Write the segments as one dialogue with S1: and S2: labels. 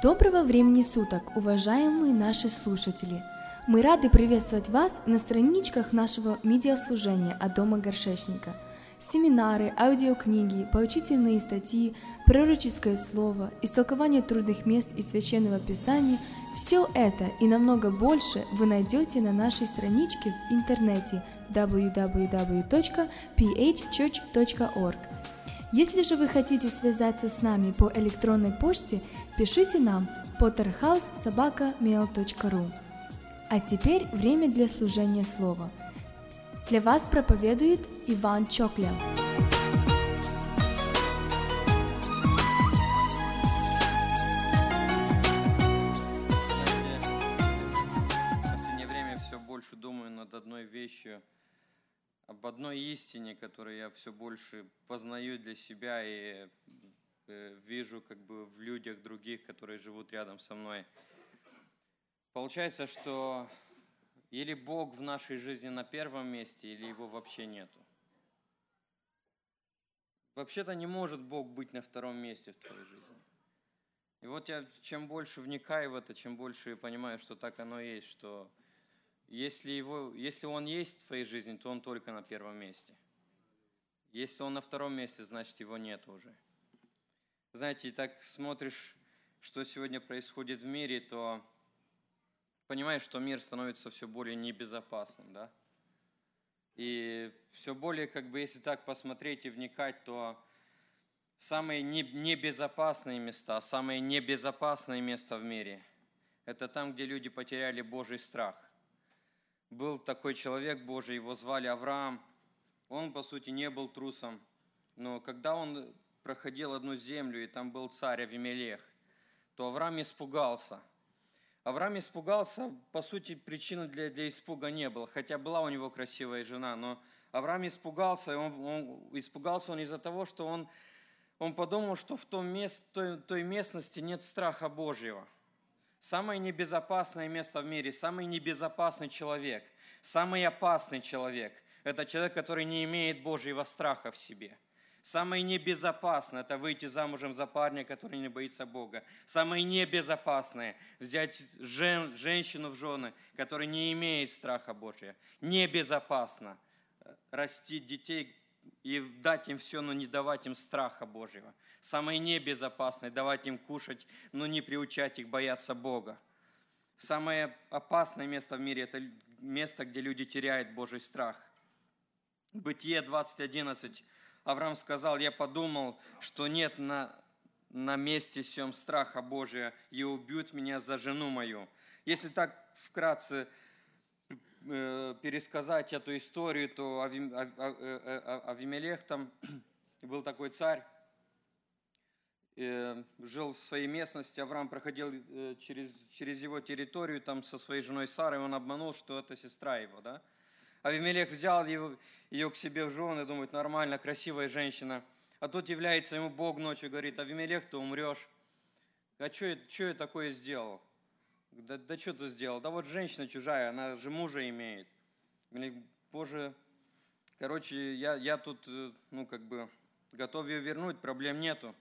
S1: Доброго времени суток, уважаемые наши слушатели! Мы рады приветствовать вас на страничках нашего медиаслужения от Дома Горшечника. Семинары, аудиокниги, поучительные статьи, пророческое слово, истолкование трудных мест из Священного Писания – все это и намного больше вы найдете на нашей страничке в интернете www.phchurch.org. Если же вы хотите связаться с нами по электронной почте, пишите нам potterhousesobaka.mail.ru А теперь время для служения слова. Для вас проповедует Иван Чокля.
S2: В истине, которую я все больше познаю для себя и э, вижу как бы в людях других, которые живут рядом со мной. Получается, что или Бог в нашей жизни на первом месте, или его вообще нету. Вообще-то не может Бог быть на втором месте в твоей жизни. И вот я чем больше вникаю в это, чем больше понимаю, что так оно есть, что если, его, если Он есть в твоей жизни, то Он только на первом месте. Если Он на втором месте, значит Его нет уже. Знаете, и так смотришь, что сегодня происходит в мире, то понимаешь, что мир становится все более небезопасным, да? И все более, как бы, если так посмотреть и вникать, то самые небезопасные места, самое небезопасное место в мире – это там, где люди потеряли Божий страх. Был такой человек Божий, его звали Авраам. Он, по сути, не был трусом, но когда он проходил одну землю, и там был царь Авимелех, то Авраам испугался. Авраам испугался, по сути, причины для, для испуга не было, хотя была у него красивая жена, но Авраам испугался, и он, он, испугался он из-за того, что он, он подумал, что в том мест, той, той местности нет страха Божьего – Самое небезопасное место в мире, самый небезопасный человек, самый опасный человек – это человек, который не имеет Божьего страха в себе. Самое небезопасное – это выйти замужем за парня, который не боится Бога. Самое небезопасное – взять жен, женщину в жены, которая не имеет страха Божия. Небезопасно – растить детей, и дать им все, но не давать им страха Божьего. Самое небезопасное – давать им кушать, но не приучать их бояться Бога. Самое опасное место в мире – это место, где люди теряют Божий страх. Бытие 20.11. Авраам сказал, я подумал, что нет на, на месте всем страха Божия, и убьют меня за жену мою. Если так вкратце пересказать эту историю, то э, э, Авимелех там был такой царь, жил в своей местности, Авраам проходил через, через его территорию там со своей женой Сарой, он обманул, что это сестра его, да. Авимелех взял его, ее к себе в жены, думает, нормально, красивая женщина. А тут является ему Бог ночью, говорит, Авимелех, ты умрешь. А что я такое сделал? Да, да что ты сделал? Да вот женщина чужая, она же мужа имеет. Боже, короче, я, я тут, э, ну, как бы, готов ее вернуть, проблем нету.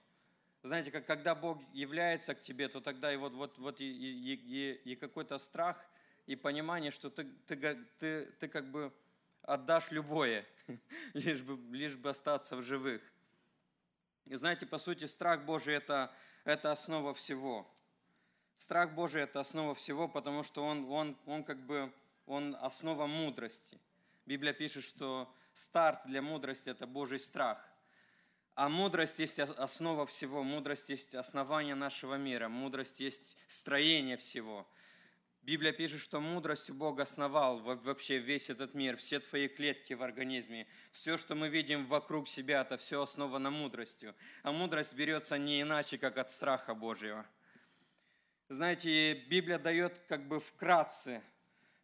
S2: Знаете, как, когда Бог является к тебе, то тогда и вот, вот, вот и, и, и, и какой-то страх, и понимание, что ты, ты, ты, ты как бы отдашь любое, лишь бы, лишь бы остаться в живых. И знаете, по сути, страх Божий это, – это основа всего. Страх Божий – это основа всего, потому что он, он, он как бы он основа мудрости. Библия пишет, что старт для мудрости – это Божий страх. А мудрость есть основа всего, мудрость есть основание нашего мира, мудрость есть строение всего. Библия пишет, что мудростью Бог основал вообще весь этот мир, все твои клетки в организме. Все, что мы видим вокруг себя, это все основано мудростью. А мудрость берется не иначе, как от страха Божьего – знаете, Библия дает как бы вкратце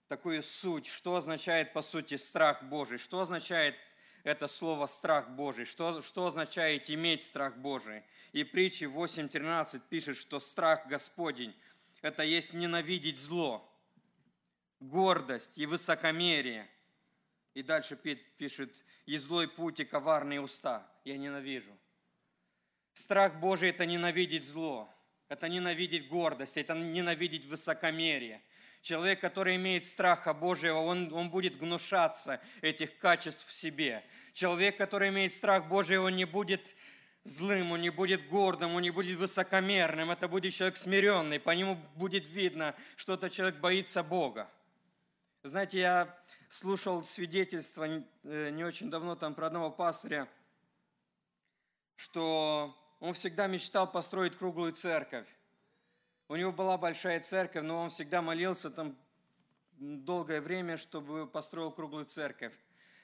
S2: такую суть, что означает по сути страх Божий, что означает это слово страх Божий, что, что означает иметь страх Божий. И притчи 8.13 пишет, что страх Господень – это есть ненавидеть зло, гордость и высокомерие. И дальше пишет, и злой путь, и коварные уста. Я ненавижу. Страх Божий – это ненавидеть зло. Это ненавидеть гордость, это ненавидеть высокомерие. Человек, который имеет страха Божьего, он, он будет гнушаться этих качеств в себе. Человек, который имеет страх Божий, он не будет злым, он не будет гордым, он не будет высокомерным. Это будет человек смиренный, по нему будет видно, что этот человек боится Бога. Знаете, я слушал свидетельство э, не очень давно там про одного пастыря, что он всегда мечтал построить круглую церковь. У него была большая церковь, но он всегда молился там долгое время, чтобы построил круглую церковь.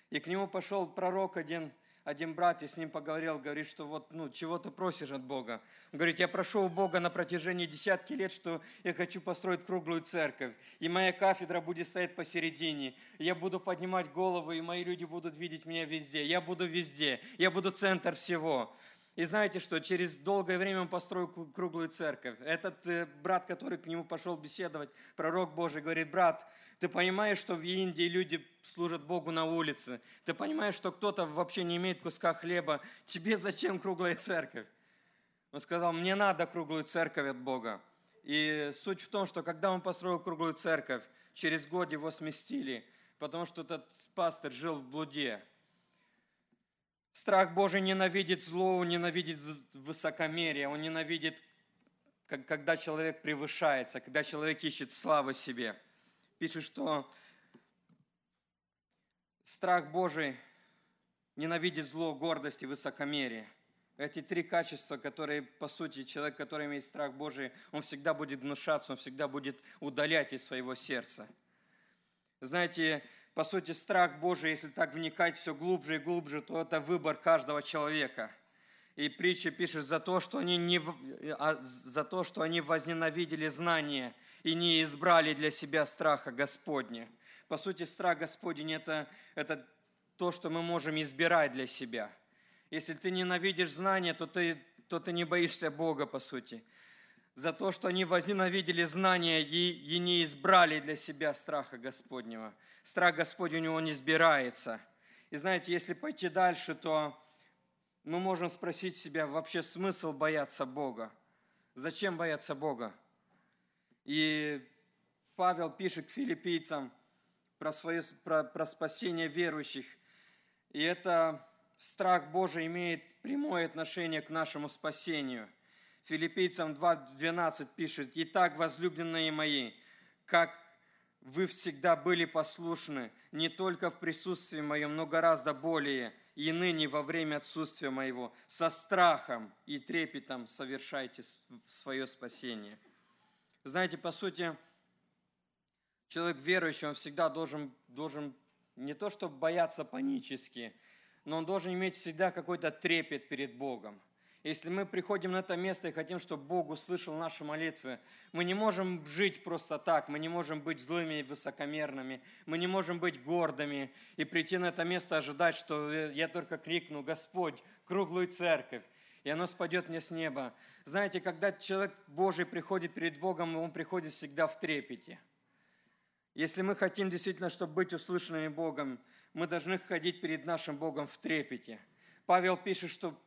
S2: И к нему пошел пророк один, один брат, и с ним поговорил, говорит, что вот, ну, чего ты просишь от Бога? Он говорит, я прошу у Бога на протяжении десятки лет, что я хочу построить круглую церковь, и моя кафедра будет стоять посередине, я буду поднимать голову, и мои люди будут видеть меня везде, я буду везде, я буду центр всего. И знаете что, через долгое время он построил круглую церковь. Этот э, брат, который к нему пошел беседовать, пророк Божий, говорит, брат, ты понимаешь, что в Индии люди служат Богу на улице? Ты понимаешь, что кто-то вообще не имеет куска хлеба? Тебе зачем круглая церковь? Он сказал, мне надо круглую церковь от Бога. И суть в том, что когда он построил круглую церковь, через год его сместили, потому что этот пастор жил в блуде. Страх Божий ненавидит зло, он ненавидит высокомерие, он ненавидит, когда человек превышается, когда человек ищет славы себе – пишет, что страх Божий ненавидит зло, гордость и высокомерие. Эти три качества, которые, по сути, человек, который имеет страх Божий, он всегда будет внушаться, он всегда будет удалять из своего сердца. Знаете, по сути, страх Божий, если так вникать все глубже и глубже, то это выбор каждого человека. И притча пишет за то, что они, не, а, за то, что они возненавидели знание – и не избрали для себя страха Господня. По сути, страх Господень это, – это то, что мы можем избирать для себя. Если ты ненавидишь знания, то ты, то ты не боишься Бога, по сути. За то, что они возненавидели знания и, и не избрали для себя страха Господнего. Страх Господень у него не избирается. И знаете, если пойти дальше, то мы можем спросить себя, вообще смысл бояться Бога? Зачем бояться Бога? И Павел пишет к филиппийцам про, свое, про, про спасение верующих. И это страх Божий имеет прямое отношение к нашему спасению. Филиппийцам 2.12 пишет, «Итак, возлюбленные мои, как вы всегда были послушны, не только в присутствии моем, но гораздо более, и ныне во время отсутствия моего, со страхом и трепетом совершайте свое спасение». Знаете, по сути, человек верующий, он всегда должен, должен не то чтобы бояться панически, но он должен иметь всегда какой-то трепет перед Богом. Если мы приходим на это место и хотим, чтобы Бог услышал наши молитвы, мы не можем жить просто так, мы не можем быть злыми и высокомерными, мы не можем быть гордыми и прийти на это место ожидать, что я только крикну «Господь, круглую церковь», и оно спадет мне с неба. Знаете, когда человек Божий приходит перед Богом, он приходит всегда в трепете. Если мы хотим действительно, чтобы быть услышанными Богом, мы должны ходить перед нашим Богом в трепете. Павел пишет, что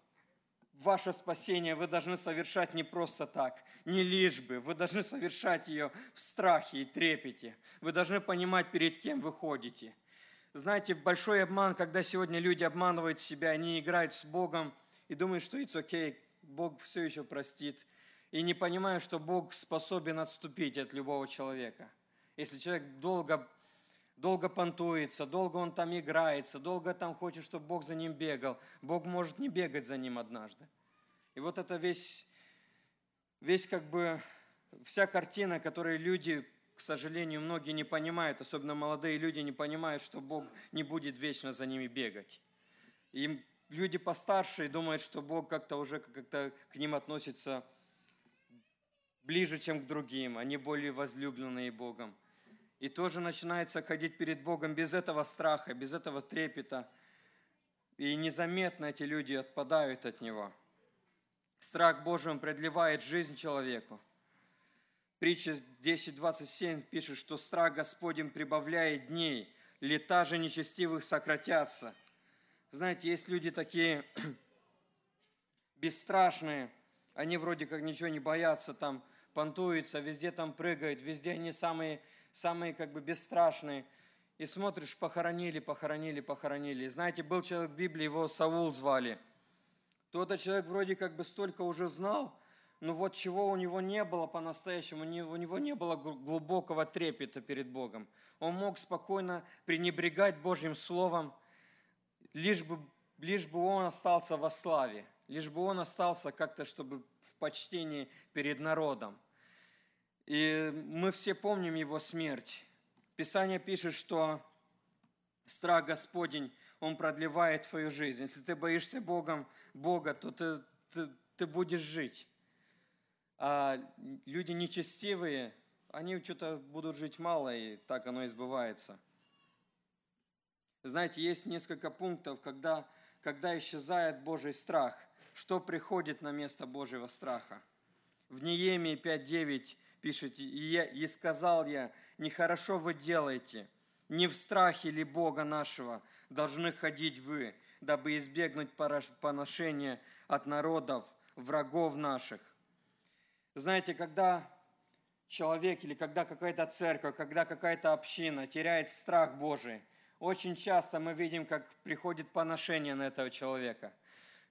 S2: ваше спасение вы должны совершать не просто так, не лишь бы. Вы должны совершать ее в страхе и трепете. Вы должны понимать, перед кем вы ходите. Знаете, большой обман, когда сегодня люди обманывают себя, они играют с Богом – и думает, что it's okay, Бог все еще простит. И не понимая, что Бог способен отступить от любого человека. Если человек долго, долго понтуется, долго он там играется, долго там хочет, чтобы Бог за ним бегал, Бог может не бегать за ним однажды. И вот это весь, весь как бы вся картина, которую люди, к сожалению, многие не понимают, особенно молодые люди не понимают, что Бог не будет вечно за ними бегать. Им люди постарше думают, что Бог как-то уже как-то к ним относится ближе, чем к другим, они более возлюбленные Богом. И тоже начинается ходить перед Богом без этого страха, без этого трепета. И незаметно эти люди отпадают от Него. Страх Божий, продлевает жизнь человеку. Притча 10.27 пишет, что страх Господень прибавляет дней, лета же нечестивых сократятся – знаете, есть люди такие бесстрашные, Они вроде как ничего не боятся, там понтуются, везде там прыгают, везде они самые, самые как бы бесстрашные. И смотришь, похоронили, похоронили, похоронили. Знаете, был человек в Библии, его Саул звали. Тот человек вроде как бы столько уже знал, но вот чего у него не было по-настоящему, у него не было глубокого трепета перед Богом. Он мог спокойно пренебрегать Божьим Словом, лишь бы, лишь бы он остался во славе, лишь бы он остался как-то, чтобы в почтении перед народом. И мы все помним его смерть. Писание пишет, что страх Господень, он продлевает твою жизнь. Если ты боишься Богом, Бога, то ты, ты, ты будешь жить. А люди нечестивые, они что-то будут жить мало, и так оно и сбывается. Знаете, есть несколько пунктов, когда, когда исчезает Божий страх. Что приходит на место Божьего страха? В Неемии 5.9 пишет, и, я, «И сказал я, нехорошо вы делаете, не в страхе ли Бога нашего должны ходить вы, дабы избегнуть поношения от народов, врагов наших, знаете, когда человек или когда какая-то церковь, когда какая-то община теряет страх Божий, очень часто мы видим, как приходит поношение на этого человека,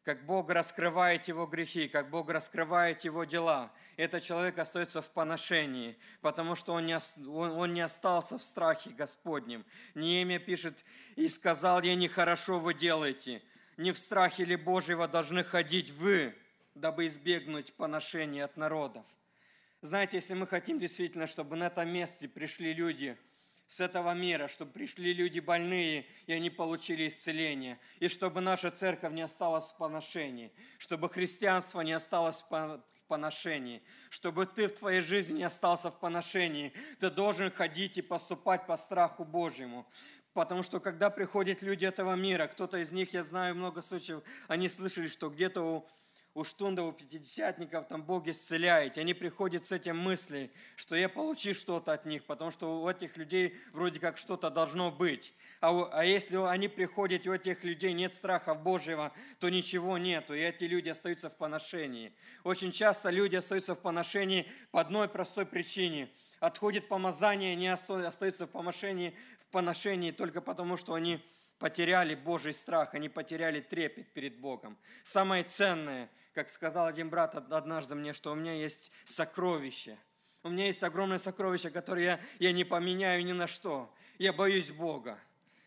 S2: как Бог раскрывает его грехи, как Бог раскрывает его дела. Этот человек остается в поношении, потому что он не, он, он не остался в страхе Господнем. Неемия пишет, «И сказал я, нехорошо вы делаете, не в страхе ли Божьего должны ходить вы, дабы избегнуть поношения от народов. Знаете, если мы хотим действительно, чтобы на этом месте пришли люди с этого мира, чтобы пришли люди больные, и они получили исцеление, и чтобы наша церковь не осталась в поношении, чтобы христианство не осталось в поношении, чтобы ты в твоей жизни не остался в поношении, ты должен ходить и поступать по страху Божьему. Потому что когда приходят люди этого мира, кто-то из них, я знаю много случаев, они слышали, что где-то у у штундов, у пятидесятников, там Бог исцеляет. Они приходят с этим мыслью, что я получу что-то от них, потому что у этих людей вроде как что-то должно быть. А, а если они приходят, и у этих людей нет страха Божьего, то ничего нету, и эти люди остаются в поношении. Очень часто люди остаются в поношении по одной простой причине. Отходит помазание, не остаются в поношении, в поношении только потому, что они потеряли Божий страх, они потеряли трепет перед Богом. Самое ценное, как сказал один брат однажды мне, что у меня есть сокровище. У меня есть огромное сокровище, которое я, я не поменяю ни на что. Я боюсь Бога.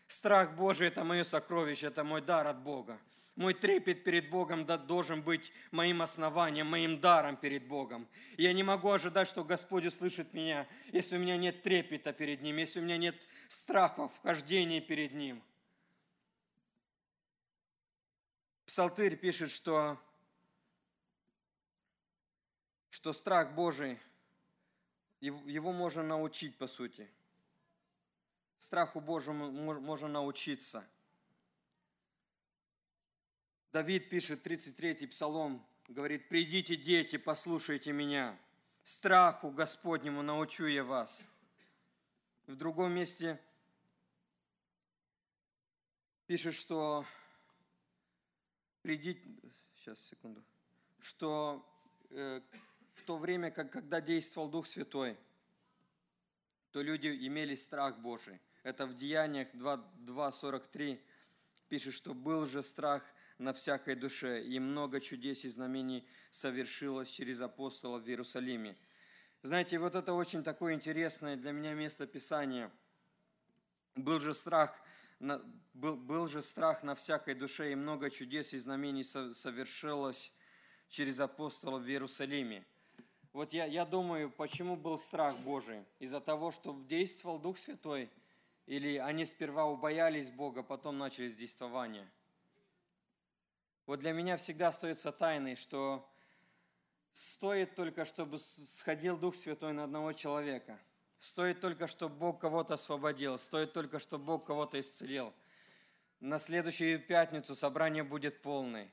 S2: Страх Божий – это мое сокровище, это мой дар от Бога. Мой трепет перед Богом должен быть моим основанием, моим даром перед Богом. я не могу ожидать, что Господь услышит меня, если у меня нет трепета перед Ним, если у меня нет страха вхождения перед Ним – Псалтырь пишет, что, что страх Божий, его можно научить, по сути. Страху Божьему можно научиться. Давид пишет, 33-й псалом, говорит, «Придите, дети, послушайте меня, страху Господнему научу я вас». В другом месте пишет, что придите, сейчас, секунду, что э, в то время, как, когда действовал Дух Святой, то люди имели страх Божий. Это в Деяниях 2.43 пишет, что был же страх на всякой душе, и много чудес и знамений совершилось через апостолов в Иерусалиме. Знаете, вот это очень такое интересное для меня место Писания. Был же страх был, был же страх на всякой душе, и много чудес и знамений совершилось через апостолов в Иерусалиме. Вот я, я думаю, почему был страх Божий? Из-за того, что действовал Дух Святой, или они сперва убоялись Бога, потом начались действования? Вот для меня всегда остается тайной, что стоит только, чтобы сходил Дух Святой на одного человека – Стоит только, чтобы Бог кого-то освободил, стоит только, чтобы Бог кого-то исцелил. На следующую пятницу собрание будет полное.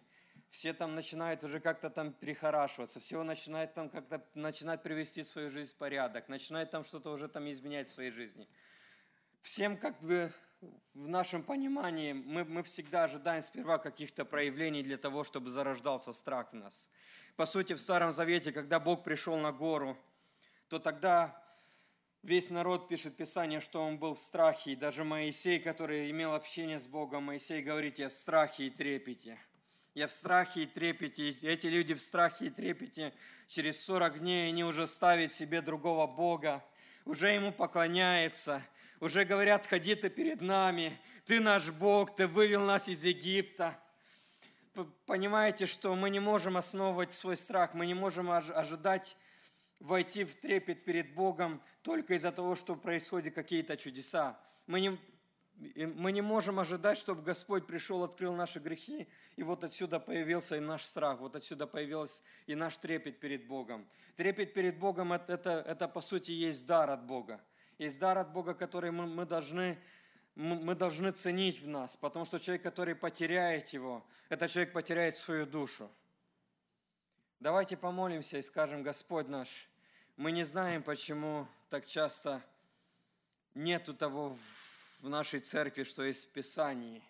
S2: Все там начинают уже как-то там перехорашиваться, все начинают там как-то начинать привести свою жизнь в порядок, начинают там что-то уже там изменять в своей жизни. Всем как бы в нашем понимании мы, мы всегда ожидаем сперва каких-то проявлений для того, чтобы зарождался страх в нас. По сути, в Старом Завете, когда Бог пришел на гору, то тогда весь народ пишет Писание, что он был в страхе. И даже Моисей, который имел общение с Богом, Моисей говорит, я в страхе и трепете. Я в страхе и трепете. Эти люди в страхе и трепете. Через 40 дней они уже ставят себе другого Бога, уже ему поклоняются, уже говорят, ходи ты перед нами, ты наш Бог, ты вывел нас из Египта. Понимаете, что мы не можем основывать свой страх, мы не можем ожидать войти в трепет перед Богом только из-за того, что происходят какие-то чудеса. Мы не, мы не можем ожидать, чтобы Господь пришел, открыл наши грехи, и вот отсюда появился и наш страх, вот отсюда появился и наш трепет перед Богом. Трепет перед Богом это, это, это по сути есть дар от Бога. Есть дар от Бога, который мы, мы должны мы должны ценить в нас, потому что человек, который потеряет его, этот человек потеряет свою душу. Давайте помолимся и скажем, Господь наш, мы не знаем, почему так часто нету того в нашей церкви, что есть в Писании.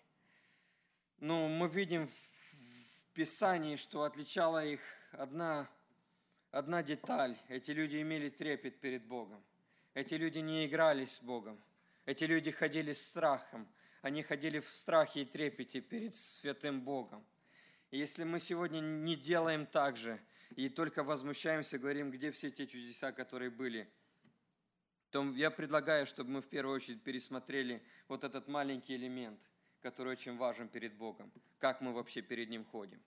S2: Но мы видим в Писании, что отличала их одна, одна деталь. Эти люди имели трепет перед Богом. Эти люди не играли с Богом. Эти люди ходили с страхом. Они ходили в страхе и трепете перед святым Богом. И если мы сегодня не делаем так же – и только возмущаемся, говорим, где все те чудеса, которые были, то я предлагаю, чтобы мы в первую очередь пересмотрели вот этот маленький элемент, который очень важен перед Богом. Как мы вообще перед Ним ходим,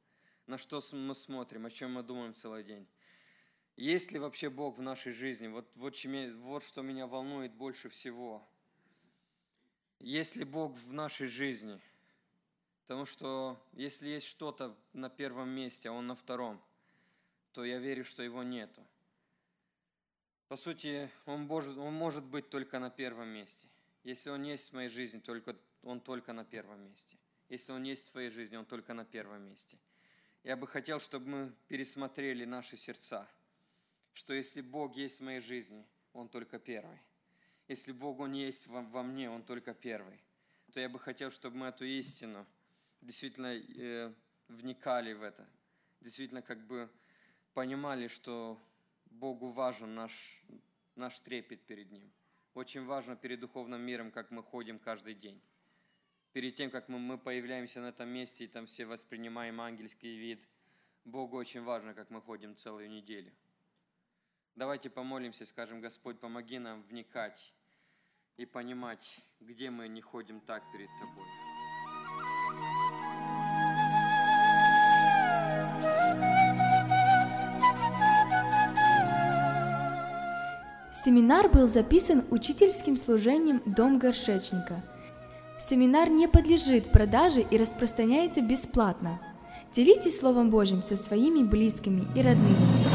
S2: на что мы смотрим, о чем мы думаем целый день. Есть ли вообще Бог в нашей жизни? Вот, вот, вот что меня волнует больше всего. Есть ли Бог в нашей жизни? Потому что если есть что-то на первом месте, а Он на втором – то я верю, что его нету. По сути, он может, он может быть только на первом месте. Если он есть в моей жизни, только, он только на первом месте. Если он есть в твоей жизни, он только на первом месте. Я бы хотел, чтобы мы пересмотрели наши сердца, что если Бог есть в моей жизни, Он только первый. Если Бог Он есть во, во мне, Он только первый. То я бы хотел, чтобы мы эту истину действительно э, вникали в это. Действительно, как бы понимали, что Богу важен наш, наш трепет перед Ним. Очень важно перед духовным миром, как мы ходим каждый день. Перед тем, как мы, мы появляемся на этом месте и там все воспринимаем ангельский вид, Богу очень важно, как мы ходим целую неделю. Давайте помолимся скажем, Господь, помоги нам вникать и понимать, где мы не ходим так перед Тобой.
S1: Семинар был записан учительским служением «Дом горшечника». Семинар не подлежит продаже и распространяется бесплатно. Делитесь Словом Божьим со своими близкими и родными.